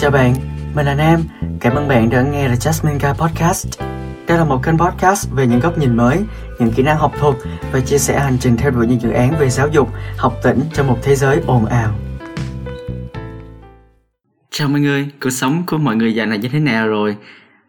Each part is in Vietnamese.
Chào bạn, mình là Nam. Cảm ơn bạn đã nghe The Jasmine Guy Podcast. Đây là một kênh podcast về những góc nhìn mới, những kỹ năng học thuật và chia sẻ hành trình theo đuổi những dự án về giáo dục, học tỉnh trong một thế giới ồn ào. Chào mọi người, cuộc sống của mọi người dạo này như thế nào rồi?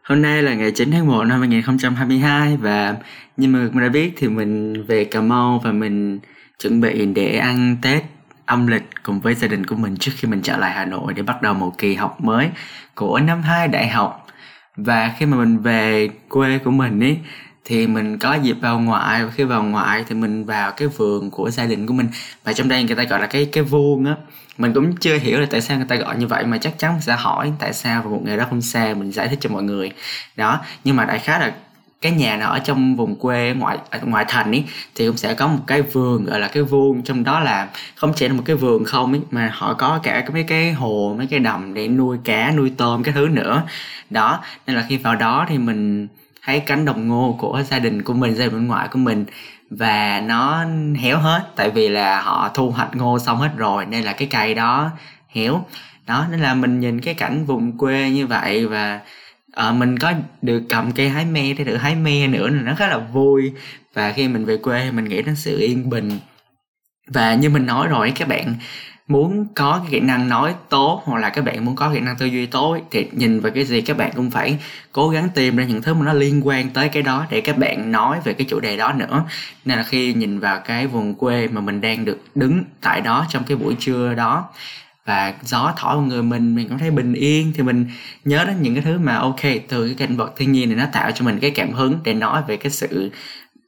Hôm nay là ngày 9 tháng 1 năm 2022 và như mọi người đã biết thì mình về Cà Mau và mình chuẩn bị để ăn Tết âm lịch cùng với gia đình của mình trước khi mình trở lại Hà Nội để bắt đầu một kỳ học mới của năm 2 đại học. Và khi mà mình về quê của mình ấy thì mình có dịp vào ngoại, và khi vào ngoại thì mình vào cái vườn của gia đình của mình. Và trong đây người ta gọi là cái cái vuông á. Mình cũng chưa hiểu là tại sao người ta gọi như vậy, mà chắc chắn mình sẽ hỏi tại sao và một ngày đó không xa mình giải thích cho mọi người. Đó, nhưng mà đại khái là cái nhà nào ở trong vùng quê, ngoại à, ngoại thành ấy thì cũng sẽ có một cái vườn, gọi là cái vuông. Trong đó là không chỉ là một cái vườn không ấy mà họ có cả mấy cái hồ, mấy cái đầm để nuôi cá, nuôi tôm, cái thứ nữa. Đó, nên là khi vào đó thì mình thấy cánh đồng ngô của gia đình của mình, gia đình bên ngoại của mình, và nó héo hết. Tại vì là họ thu hoạch ngô xong hết rồi, nên là cái cây đó héo. Đó, nên là mình nhìn cái cảnh vùng quê như vậy và à, mình có được cầm cây hái me để được hái me nữa là nó khá là vui. Và khi mình về quê mình nghĩ đến sự yên bình. Và như mình nói rồi các bạn muốn có cái kỹ năng nói tốt hoặc là các bạn muốn có kỹ năng tư duy tốt thì nhìn vào cái gì các bạn cũng phải cố gắng tìm ra những thứ mà nó liên quan tới cái đó để các bạn nói về cái chủ đề đó nữa. Nên là khi nhìn vào cái vùng quê mà mình đang được đứng tại đó trong cái buổi trưa đó và gió thổi vào người mình mình cảm thấy bình yên, thì mình nhớ đến những cái thứ mà, ok, từ cái cảnh vật thiên nhiên này nó tạo cho mình cái cảm hứng để nói về cái sự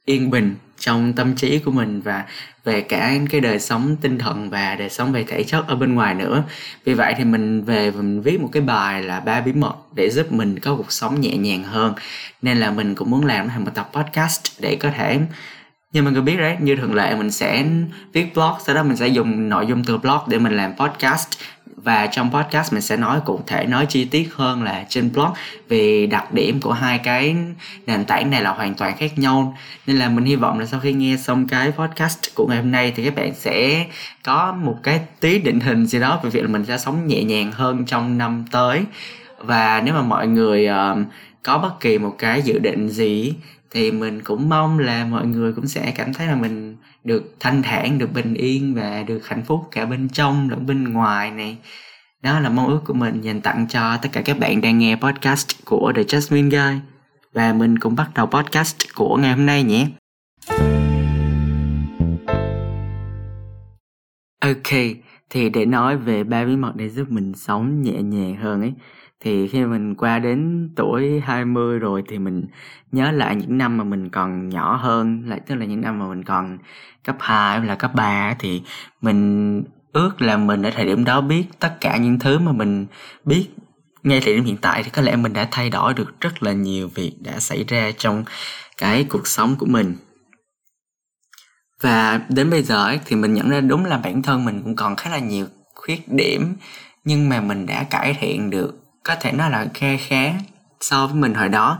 yên bình trong tâm trí của mình và về cả cái đời sống tinh thần và đời sống về thể chất ở bên ngoài nữa. Vì vậy thì mình về, mình viết một cái bài là ba bí mật để giúp mình có cuộc sống nhẹ nhàng hơn. Nên là mình cũng muốn làm thành một tập podcast để có thể như mọi người biết đấy như thường lệ mình sẽ viết blog sau đó mình sẽ dùng nội dung từ blog để mình làm podcast. Và trong podcast mình sẽ nói cụ thể nói chi tiết hơn là trên blog. Vì đặc điểm của hai cái nền tảng này là hoàn toàn khác nhau. Nên là mình hy vọng là sau khi nghe xong cái podcast của ngày hôm nay thì các bạn sẽ có một cái tí định hình gì đó về việc là mình sẽ sống nhẹ nhàng hơn trong năm tới. Và nếu mà mọi người uh, có bất kỳ một cái dự định gì thì mình cũng mong là mọi người cũng sẽ cảm thấy là mình được thanh thản, được bình yên và được hạnh phúc cả bên trong lẫn bên ngoài này. Đó là mong ước của mình dành tặng cho tất cả các bạn đang nghe podcast của The Jasmine Guy. Và mình cũng bắt đầu podcast của ngày hôm nay nhé. Ok, thì để nói về ba bí mật để giúp mình sống nhẹ nhàng hơn ấy thì khi mình qua đến tuổi 20 rồi thì mình nhớ lại những năm mà mình còn nhỏ hơn lại tức là những năm mà mình còn cấp 2 hay là cấp 3 thì mình ước là mình ở thời điểm đó biết tất cả những thứ mà mình biết ngay thời điểm hiện tại thì có lẽ mình đã thay đổi được rất là nhiều việc đã xảy ra trong cái cuộc sống của mình. Và đến bây giờ ấy, thì mình nhận ra đúng là bản thân mình cũng còn khá là nhiều khuyết điểm nhưng mà mình đã cải thiện được có thể nói là khe khá so với mình hồi đó.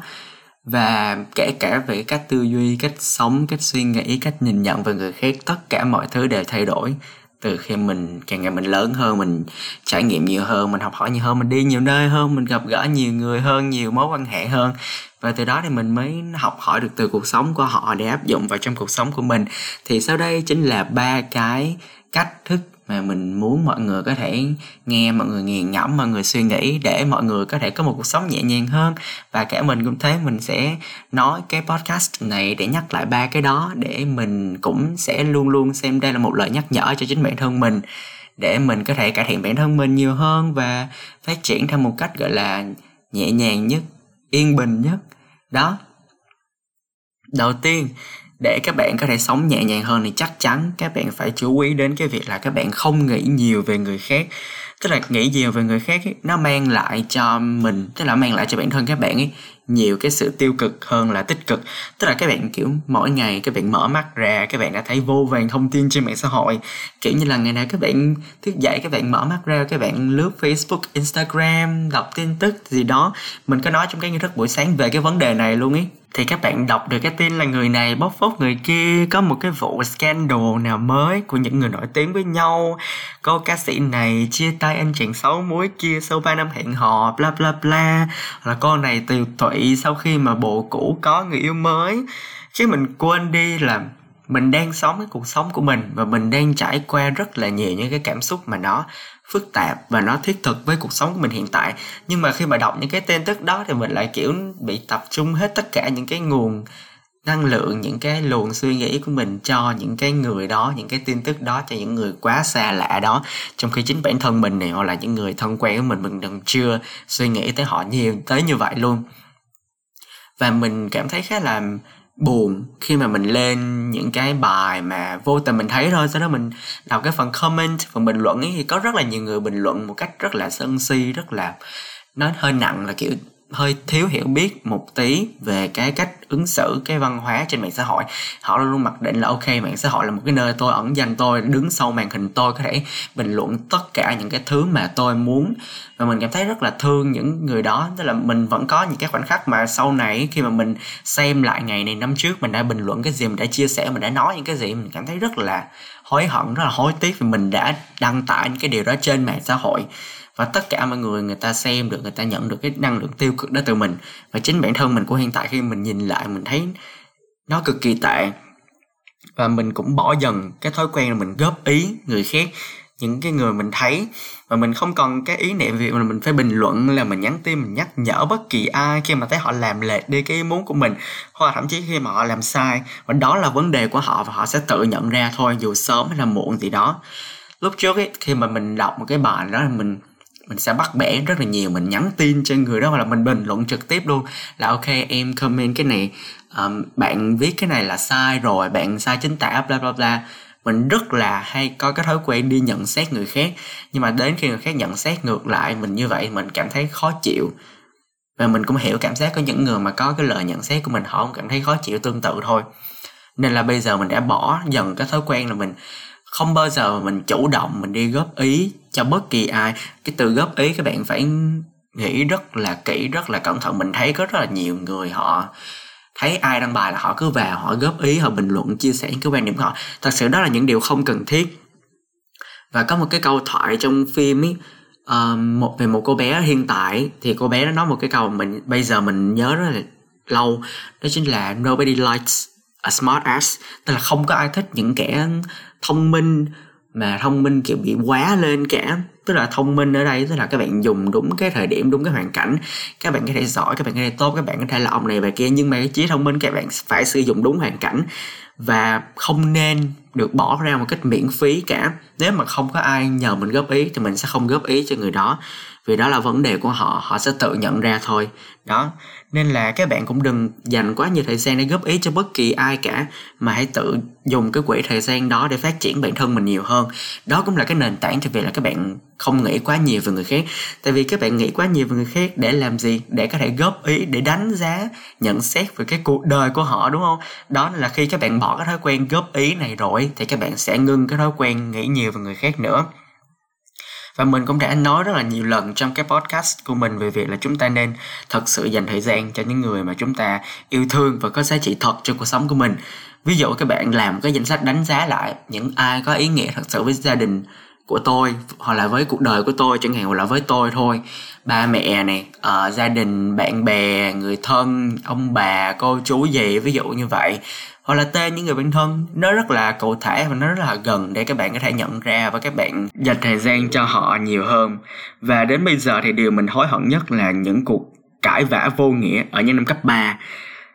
Và kể cả về cách tư duy, cách sống, cách suy nghĩ, cách nhìn nhận về người khác, tất cả mọi thứ đều thay đổi từ khi mình, càng ngày mình lớn hơn, mình trải nghiệm nhiều hơn, mình học hỏi nhiều hơn, mình đi nhiều nơi hơn, mình gặp gỡ nhiều người hơn, nhiều mối quan hệ hơn. Và từ đó thì mình mới học hỏi được từ cuộc sống của họ để áp dụng vào trong cuộc sống của mình. Thì sau đây chính là ba cái cách thức mà mình muốn mọi người có thể nghe, mọi người nghiền ngẫm, mọi người suy nghĩ để mọi người có thể có một cuộc sống nhẹ nhàng hơn. Và cả mình cũng thế, mình sẽ nói cái podcast này để nhắc lại ba cái đó để mình cũng sẽ luôn luôn xem đây là một lời nhắc nhở cho chính bản thân mình, để mình có thể cải thiện bản thân mình nhiều hơn và phát triển theo một cách, gọi là, nhẹ nhàng nhất, yên bình nhất. Đó. Đầu tiên để các bạn có thể sống nhẹ nhàng hơn thì chắc chắn các bạn phải chú ý đến cái việc là các bạn không nghĩ nhiều về người khác. Tức là nghĩ nhiều về người khác ấy, nó mang lại cho mình tức là mang lại cho bản thân các bạn ấy nhiều cái sự tiêu cực hơn là tích cực. Tức là các bạn kiểu mỗi ngày các bạn mở mắt ra các bạn đã thấy vô vàng thông tin trên mạng xã hội. Kiểu như là ngày nào các bạn thức dậy các bạn mở mắt ra các bạn lướt facebook instagram đọc tin tức gì đó. Mình có nói trong cái nghi thức buổi sáng về cái vấn đề này luôn ấy thì các bạn đọc được cái tin là người này bóc phốt người kia, có một cái vụ scandal nào mới của những người nổi tiếng với nhau. Cô ca sĩ này chia tay anh chàng xấu muối kia sau 3 năm hẹn hò, bla bla bla. Là cô này tiều tụy sau khi mà bộ cũ có người yêu mới. Chứ mình quên đi là mình đang sống cái cuộc sống của mình và mình đang trải qua rất là nhiều những cái cảm xúc mà nó phức tạp và nó thiết thực với cuộc sống của mình hiện tại. Nhưng mà khi mà đọc những cái tin tức đó thì mình lại, kiểu, bị tập trung hết tất cả những cái nguồn năng lượng, những cái luồng suy nghĩ của mình cho những cái người đó, những cái tin tức đó, cho những người quá xa lạ đó. Trong khi chính bản thân mình này hoặc là những người thân quen của mình mình đừng chưa suy nghĩ tới họ nhiều, tới như vậy luôn. Và mình cảm thấy khá là buồn khi mà mình lên những cái bài mà vô tình mình thấy thôi, sau đó mình đọc cái phần comment, phần bình luận ấy thì có rất là nhiều người bình luận một cách rất là sân si, rất là, nó hơi nặng là kiểu hơi thiếu hiểu biết một tí về cái cách ứng xử, cái văn hóa trên mạng xã hội. Họ luôn luôn mặc định là, ok, mạng xã hội là một cái nơi tôi ẩn danh, tôi đứng sau màn hình, tôi có thể bình luận tất cả những cái thứ mà tôi muốn. Và mình cảm thấy rất là thương những người đó. Tức là mình vẫn có những cái khoảnh khắc mà sau này, khi mà mình xem lại ngày này, năm trước, mình đã bình luận cái gì, mình đã chia sẻ, mình đã nói những cái gì, mình cảm thấy rất là hối hận, rất là hối tiếc vì mình đã đăng tải những cái điều đó trên mạng xã hội và tất cả mọi người người ta xem được, người ta nhận được cái năng lượng tiêu cực đó từ mình. Và chính bản thân mình của hiện tại khi mình nhìn lại, mình thấy nó cực kỳ tệ. Và mình cũng bỏ dần cái thói quen là mình góp ý người khác, những cái người mình thấy. Và mình không còn cái ý niệm việc mà mình phải bình luận, là mình nhắn tin, mình nhắc nhở bất kỳ ai khi mà thấy họ làm lệch đi cái ý muốn của mình, hoặc là thậm chí khi mà họ làm sai. Và đó là vấn đề của họ và họ sẽ tự nhận ra thôi, dù sớm hay là muộn gì đó. Lúc trước ấy, khi mà mình đọc một cái bài đó là mình mình sẽ bắt bẻ rất là nhiều mình nhắn tin cho người đó hoặc là mình bình luận trực tiếp luôn. Là ok em comment cái này um, bạn viết cái này là sai rồi bạn sai chính tả bla bla bla. Mình rất là hay có cái thói quen đi nhận xét người khác. Nhưng mà đến khi người khác nhận xét ngược lại mình như vậy mình cảm thấy khó chịu. Và mình cũng hiểu cảm giác của những người mà có cái lời nhận xét của mình họ cũng cảm thấy khó chịu tương tự thôi. Nên là bây giờ mình đã bỏ dần cái thói quen là mình không bao giờ mình chủ động mình đi góp ý cho bất kỳ ai. Cái từ góp ý các bạn phải nghĩ rất là kỹ rất là cẩn thận. Mình thấy có rất là nhiều người họ thấy ai đăng bài là họ cứ vào họ góp ý họ bình luận chia sẻ những cái quan điểm của họ. Thật sự đó là những điều không cần thiết. Và có một cái câu thoại trong phim ấy uh, ờ, một về một cô bé hiện tại. Thì cô bé nó nói một cái câu mình bây giờ mình nhớ rất là lâu. Đó chính là nobody likes a smart ass. Tức là không có ai thích những kẻ thông minh mà thông minh kiểu bị quá lên cả. Tức là thông minh ở đây, tức là các bạn dùng đúng cái thời điểm, đúng cái hoàn cảnh. Các bạn có thể giỏi, các bạn có thể tốt, các bạn có thể là ông này và kia, nhưng mà cái trí thông minh các bạn phải sử dụng đúng hoàn cảnh và không nên được bỏ ra một cách miễn phí cả. Nếu mà không có ai nhờ mình góp ý thì mình sẽ không góp ý cho người đó vì đó là vấn đề của họ họ sẽ tự nhận ra thôi. Đó, nên là các bạn cũng đừng dành quá nhiều thời gian để góp ý cho bất kỳ ai cả, mà hãy tự dùng cái quỹ thời gian đó để phát triển bản thân mình nhiều hơn. Đó cũng là cái nền tảng cho việc là các bạn không nghĩ quá nhiều về người khác. Tại vì các bạn nghĩ quá nhiều về người khác để làm gì? Để có thể góp ý, để đánh giá, nhận xét về cái cuộc đời của họ, đúng không? Đó là khi các bạn bỏ cái thói quen góp ý này rồi, thì các bạn sẽ ngưng cái thói quen nghĩ nhiều về người khác nữa và mình cũng đã nói rất là nhiều lần trong cái podcast của mình về việc là chúng ta nên thật sự dành thời gian cho những người mà chúng ta yêu thương và có giá trị thật trong cuộc sống của mình. Ví dụ các bạn làm cái danh sách đánh giá lại những ai có ý nghĩa thật sự với gia đình của tôi hoặc là với cuộc đời của tôi chẳng hạn hoặc là với tôi thôi. Ba mẹ này uh, ờ, gia đình bạn bè người thân ông bà cô chú gì ví dụ như vậy. Hoặc là tên những người bạn thân nó rất là cụ thể và nó rất là gần để các bạn có thể nhận ra và các bạn dành thời gian cho họ nhiều hơn. Và đến bây giờ thì điều mình hối hận nhất là những cuộc cãi vã vô nghĩa ở những năm cấp 3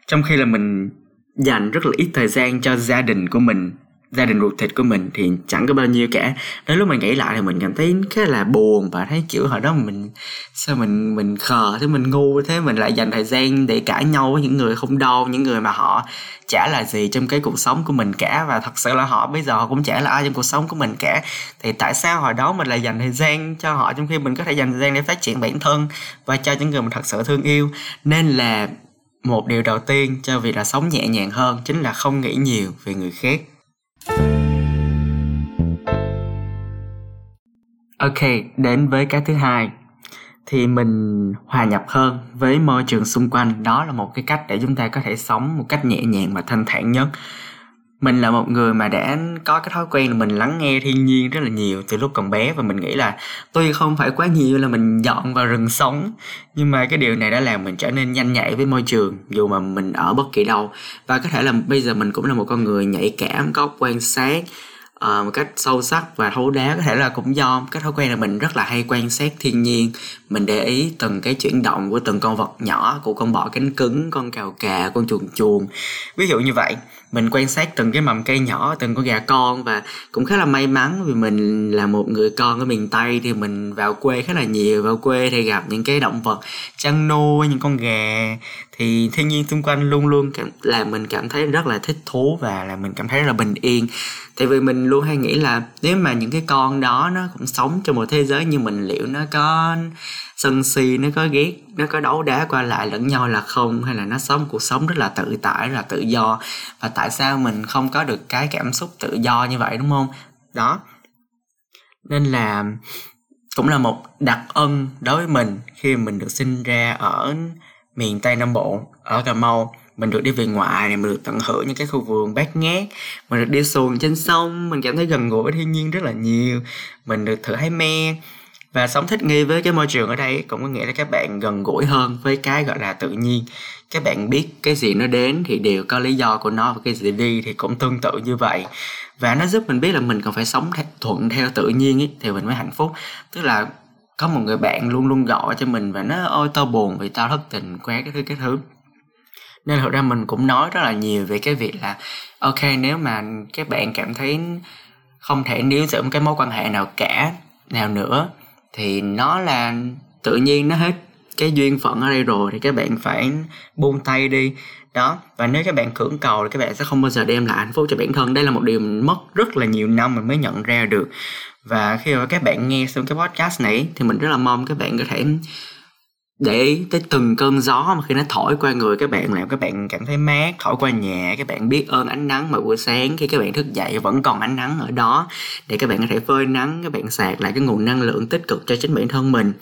trong khi là mình dành rất là ít thời gian cho gia đình của mình gia đình ruột thịt của mình thì chẳng có bao nhiêu cả. Đến lúc mình nghĩ lại thì mình cảm thấy khá là buồn và thấy kiểu hồi đó mình, sao mình mình khờ thế mình ngu thế? Mình lại dành thời gian để cãi nhau với những người không đâu, những người mà họ chả là gì trong cái cuộc sống của mình cả. Và thật sự là họ, bây giờ họ cũng chả là ai trong cuộc sống của mình cả. Thì tại sao hồi đó mình lại dành thời gian cho họ trong khi mình có thể dành thời gian để phát triển bản thân và cho những người mình thật sự thương yêu? Nên là một điều đầu tiên cho việc là sống nhẹ nhàng hơn chính là không nghĩ nhiều về người khác. Ok, đến với cái thứ hai. thì mình hòa nhập hơn với môi trường xung quanh đó là một cái cách để chúng ta có thể sống một cách nhẹ nhàng và thanh thản nhất mình là một người mà đã có cái thói quen là mình lắng nghe thiên nhiên rất là nhiều từ lúc còn bé và mình nghĩ là tuy không phải quá nhiều là mình dọn vào rừng sống. Nhưng mà cái điều này đã làm mình trở nên nhanh nhạy với môi trường, dù mà mình ở bất kỳ đâu. Và có thể là bây giờ mình cũng là một con người nhạy cảm, có quan sát uh, một cách sâu sắc và thấu đáo có thể là cũng do cái thói quen là mình rất là hay quan sát thiên nhiên. Mình để ý từng cái chuyển động của từng con vật nhỏ của con bọ cánh cứng con cào cà con chuồn chuồn ví dụ như vậy mình quan sát từng cái mầm cây nhỏ từng con gà con và cũng khá là may mắn vì mình là một người con ở miền tây thì mình vào quê khá là nhiều vào quê thì gặp những cái động vật chăn nuôi những con gà thì thiên nhiên xung quanh luôn luôn cảm, là mình cảm thấy rất là thích thú và là mình cảm thấy rất là bình yên. Tại vì mình luôn hay nghĩ là nếu mà những cái con đó nó cũng sống trong một thế giới như mình liệu nó có sân si nó có ghét nó có đấu đá qua lại lẫn nhau là không? Hay là nó sống cuộc sống rất là tự tại rất là tự do? Và tại sao mình không có được cái cảm xúc tự do như vậy đúng không? Đó. Nên là cũng là một đặc ân đối với mình khi mình được sinh ra ở miền tây nam bộ ở cà mau. Mình được đi về ngoại này mình được tận hưởng những cái khu vườn bát ngát. Mình được đi xuồng trên sông mình cảm thấy gần gũi với thiên nhiên rất là nhiều. Mình được thử hái me. Và sống thích nghi với cái môi trường ở đây cũng có nghĩa là các bạn gần gũi hơn với cái gọi là tự nhiên. Các bạn biết cái gì nó đến thì đều có lý do của nó và cái gì đi thì cũng tương tự như vậy. Và nó giúp mình biết là mình còn phải sống thuận theo tự nhiên ý, thì mình mới hạnh phúc. Tức là có một người bạn luôn luôn gọi cho mình và nó, ôi, tao buồn vì tao thất tình quá cái thứ cái thứ. Nên thật ra mình cũng nói rất là nhiều về cái việc là, ok, nếu mà các bạn cảm thấy không thể níu giữ một cái mối quan hệ nào cả, nào nữa, thì nó là tự nhiên nó hết cái duyên phận ở đây rồi, thì các bạn phải buông tay đi. Đó, và nếu các bạn cưỡng cầu thì các bạn sẽ không bao giờ đem lại hạnh phúc cho bản thân. Đây là một điều mình mất rất là nhiều năm mình mới nhận ra được và khi mà các bạn nghe xong cái podcast này, thì mình rất là mong các bạn có thể để ý tới từng cơn gió mà khi nó thổi qua người các bạn, làm các bạn cảm thấy mát, thổi qua nhà, các bạn biết ơn ánh nắng mà buổi sáng khi các bạn thức dậy vẫn còn ánh nắng ở đó. Để các bạn có thể phơi nắng, các bạn sạc lại cái nguồn năng lượng tích cực cho chính bản thân mình.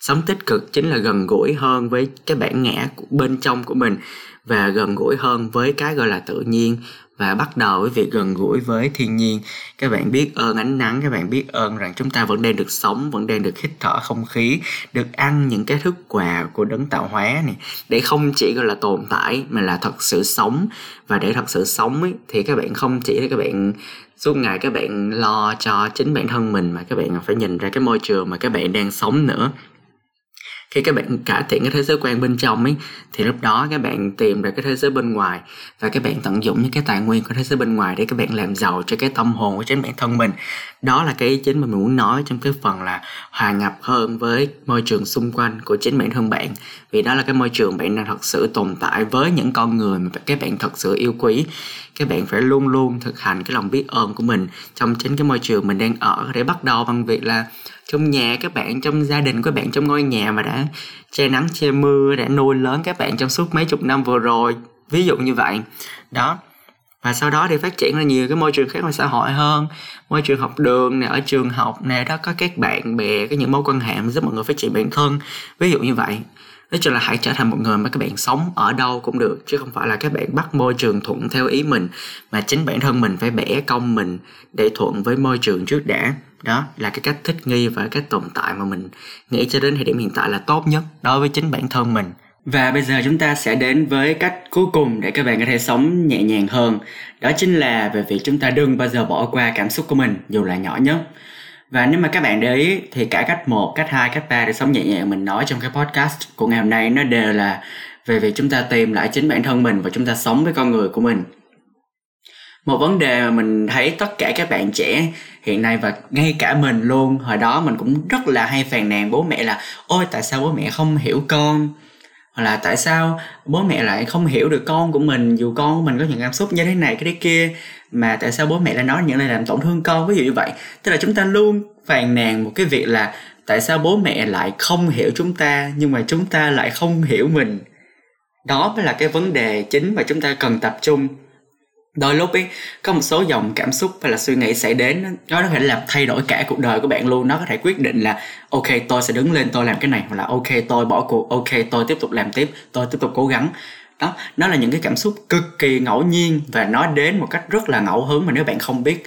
Sống tích cực chính là gần gũi hơn với cái bản ngã bên trong của mình và gần gũi hơn với cái gọi là tự nhiên và bắt đầu với việc gần gũi với thiên nhiên. Các bạn biết ơn ánh nắng các bạn biết ơn rằng chúng ta vẫn đang được sống vẫn đang được hít thở không khí được ăn những cái thức quà của đấng tạo hóa này. Để không chỉ gọi là tồn tại mà là thật sự sống. Và để thật sự sống ấy, thì các bạn không chỉ là các bạn suốt ngày các bạn lo cho chính bản thân mình mà các bạn phải nhìn ra cái môi trường mà các bạn đang sống nữa khi các bạn cải thiện cái thế giới quan bên trong ấy, thì lúc đó các bạn tìm ra cái thế giới bên ngoài và các bạn tận dụng những cái tài nguyên của thế giới bên ngoài để các bạn làm giàu cho cái tâm hồn của chính bản thân mình. Đó là cái ý chính mà mình muốn nói trong cái phần là hòa nhập hơn với môi trường xung quanh của chính bản thân bạn. Vì đó là cái môi trường bạn đang thật sự tồn tại với những con người mà các bạn thật sự yêu quý. Các bạn phải luôn luôn thực hành cái lòng biết ơn của mình trong chính cái môi trường mình đang ở. Để bắt đầu bằng việc là trong nhà các bạn, trong gia đình của bạn, trong ngôi nhà mà đã che nắng, che mưa đã nuôi lớn các bạn trong suốt mấy chục năm vừa rồi. Ví dụ như vậy. Đó. Và sau đó thì phát triển ra nhiều cái môi trường khác ngoài xã hội hơn. Môi trường học đường nè, ở trường học nè, đó, có các bạn bè, có những mối quan hệ giúp mọi người phát triển bản thân. Ví dụ như vậy nói chung là hãy trở thành một người mà các bạn sống ở đâu cũng được, chứ không phải là các bạn bắt môi trường thuận theo ý mình, mà chính bản thân mình phải bẻ công mình để thuận với môi trường trước đã. Đó là cái cách thích nghi và cách tồn tại mà mình nghĩ cho đến thời điểm hiện tại là tốt nhất đối với chính bản thân mình. Và bây giờ chúng ta sẽ đến với cách cuối cùng để các bạn có thể sống nhẹ nhàng hơn. Đó chính là về việc chúng ta đừng bao giờ bỏ qua cảm xúc của mình, dù là nhỏ nhất và nếu mà các bạn để ý thì cả cách 1, cách 2, cách 3 để sống nhẹ nhàng mình nói trong cái podcast của ngày hôm nay nó đều là về việc chúng ta tìm lại chính bản thân mình và chúng ta sống với con người của mình. Một vấn đề mà mình thấy tất cả các bạn trẻ hiện nay và ngay cả mình luôn hồi đó mình cũng rất là hay phàn nàn bố mẹ là ôi tại sao bố mẹ không hiểu con hoặc là tại sao bố mẹ lại không hiểu được con của mình dù con của mình có những cảm xúc như thế này, cái đấy kia, mà tại sao bố mẹ lại nói những lời làm tổn thương con? Ví dụ như vậy. Tức là chúng ta luôn phàn nàn một cái việc là tại sao bố mẹ lại không hiểu chúng ta nhưng mà chúng ta lại không hiểu mình. Đó mới là cái vấn đề chính mà chúng ta cần tập trung đôi lúc ấy, có một số dòng cảm xúc hay là suy nghĩ xảy đến nó có thể làm thay đổi cả cuộc đời của bạn luôn. Nó có thể quyết định là, ok, tôi sẽ đứng lên, tôi làm cái này. Hoặc là, ok, tôi bỏ cuộc, ok, tôi tiếp tục làm tiếp, tôi tiếp tục cố gắng. Đó, nó là những cái cảm xúc cực kỳ ngẫu nhiên và nó đến một cách rất là ngẫu hứng mà nếu bạn không biết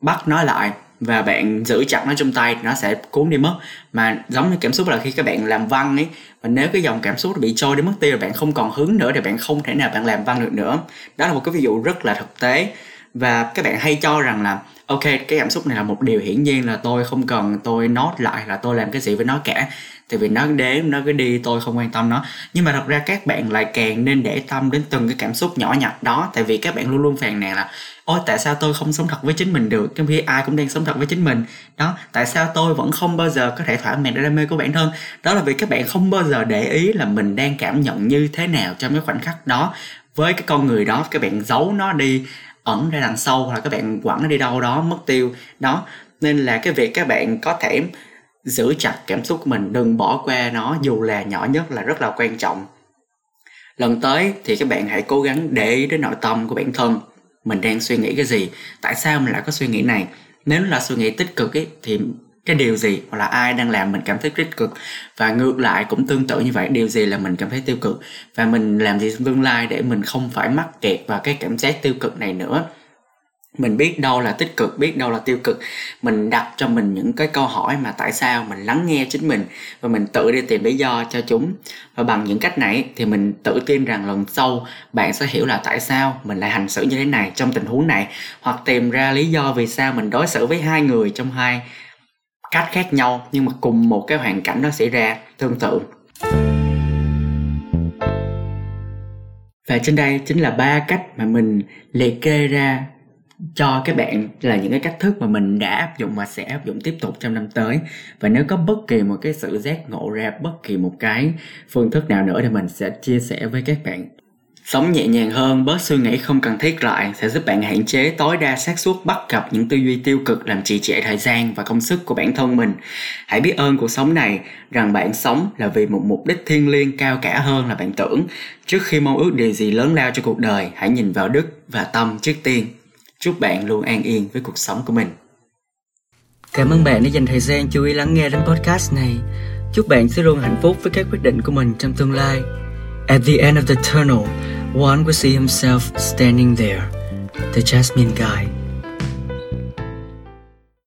bắt nó lại và bạn giữ chặt nó trong tay nó sẽ cuốn đi mất. Mà giống như cảm xúc là khi các bạn làm văn ấy, và nếu cái dòng cảm xúc bị trôi đi mất tiêu, bạn không còn hứng nữa thì bạn không thể nào bạn làm văn được nữa. Đó là một cái ví dụ rất là thực tế. Và các bạn hay cho rằng là, ok, cái cảm xúc này là một điều hiển nhiên là tôi không cần tôi nốt lại là tôi làm cái gì với nó cả. Tại vì nó đến nó cứ đi, tôi không quan tâm nó. Nhưng mà thật ra các bạn lại càng nên để tâm đến từng cái cảm xúc nhỏ nhặt đó. Tại vì các bạn luôn luôn phàn nàn là ôi, tại sao tôi không sống thật với chính mình được? Trong khi ai cũng đang sống thật với chính mình. Đó, tại sao tôi vẫn không bao giờ có thể thỏa mãn đam mê của bản thân? Đó là vì các bạn không bao giờ để ý là mình đang cảm nhận như thế nào trong cái khoảnh khắc đó. Với cái con người đó, các bạn giấu nó đi, ẩn ra đằng sau hoặc là các bạn quẳng nó đi đâu đó, mất tiêu. Đó, nên là cái việc các bạn có thể giữ chặt cảm xúc của mình, đừng bỏ qua nó, dù là nhỏ nhất là rất là quan trọng. Lần tới thì các bạn hãy cố gắng để ý đến nội tâm của bản thân mình đang suy nghĩ cái gì? Tại sao mình lại có suy nghĩ này? Nếu là suy nghĩ tích cực ấy, thì cái điều gì hoặc là ai đang làm mình cảm thấy tích cực? Và ngược lại cũng tương tự như vậy điều gì là mình cảm thấy tiêu cực? Và mình làm gì trong tương lai để mình không phải mắc kẹt vào cái cảm giác tiêu cực này nữa? Mình biết đâu là tích cực, biết đâu là tiêu cực. Mình đặt cho mình những cái câu hỏi mà tại sao mình lắng nghe chính mình và mình tự đi tìm lý do cho chúng. Và bằng những cách này thì mình tự tin rằng lần sau bạn sẽ hiểu là tại sao mình lại hành xử như thế này trong tình huống này, hoặc tìm ra lý do vì sao mình đối xử với hai người trong hai cách khác nhau, nhưng mà cùng một cái hoàn cảnh nó xảy ra, tương tự. Và trên đây chính là ba cách mà mình liệt kê ra cho các bạn là những cái cách thức mà mình đã áp dụng và sẽ áp dụng tiếp tục trong năm tới. Và nếu có bất kỳ một cái sự giác ngộ ra bất kỳ một cái phương thức nào nữa thì mình sẽ chia sẻ với các bạn. Sống nhẹ nhàng hơn bớt suy nghĩ không cần thiết lại sẽ giúp bạn hạn chế tối đa xác suất bắt gặp những tư duy tiêu cực làm trì trệ thời gian và công sức của bản thân mình. Hãy biết ơn cuộc sống này, rằng bạn sống là vì một mục đích thiêng liêng cao cả hơn là bạn tưởng. Trước khi mong ước điều gì lớn lao cho cuộc đời, hãy nhìn vào đức và tâm trước tiên. Chúc bạn luôn an yên với cuộc sống của mình. Cảm ơn bạn đã dành thời gian chú ý lắng nghe đến podcast này. Chúc bạn sẽ luôn hạnh phúc với các quyết định của mình trong tương lai. At the end of the tunnel, one will see himself standing there, the Jasmine guy.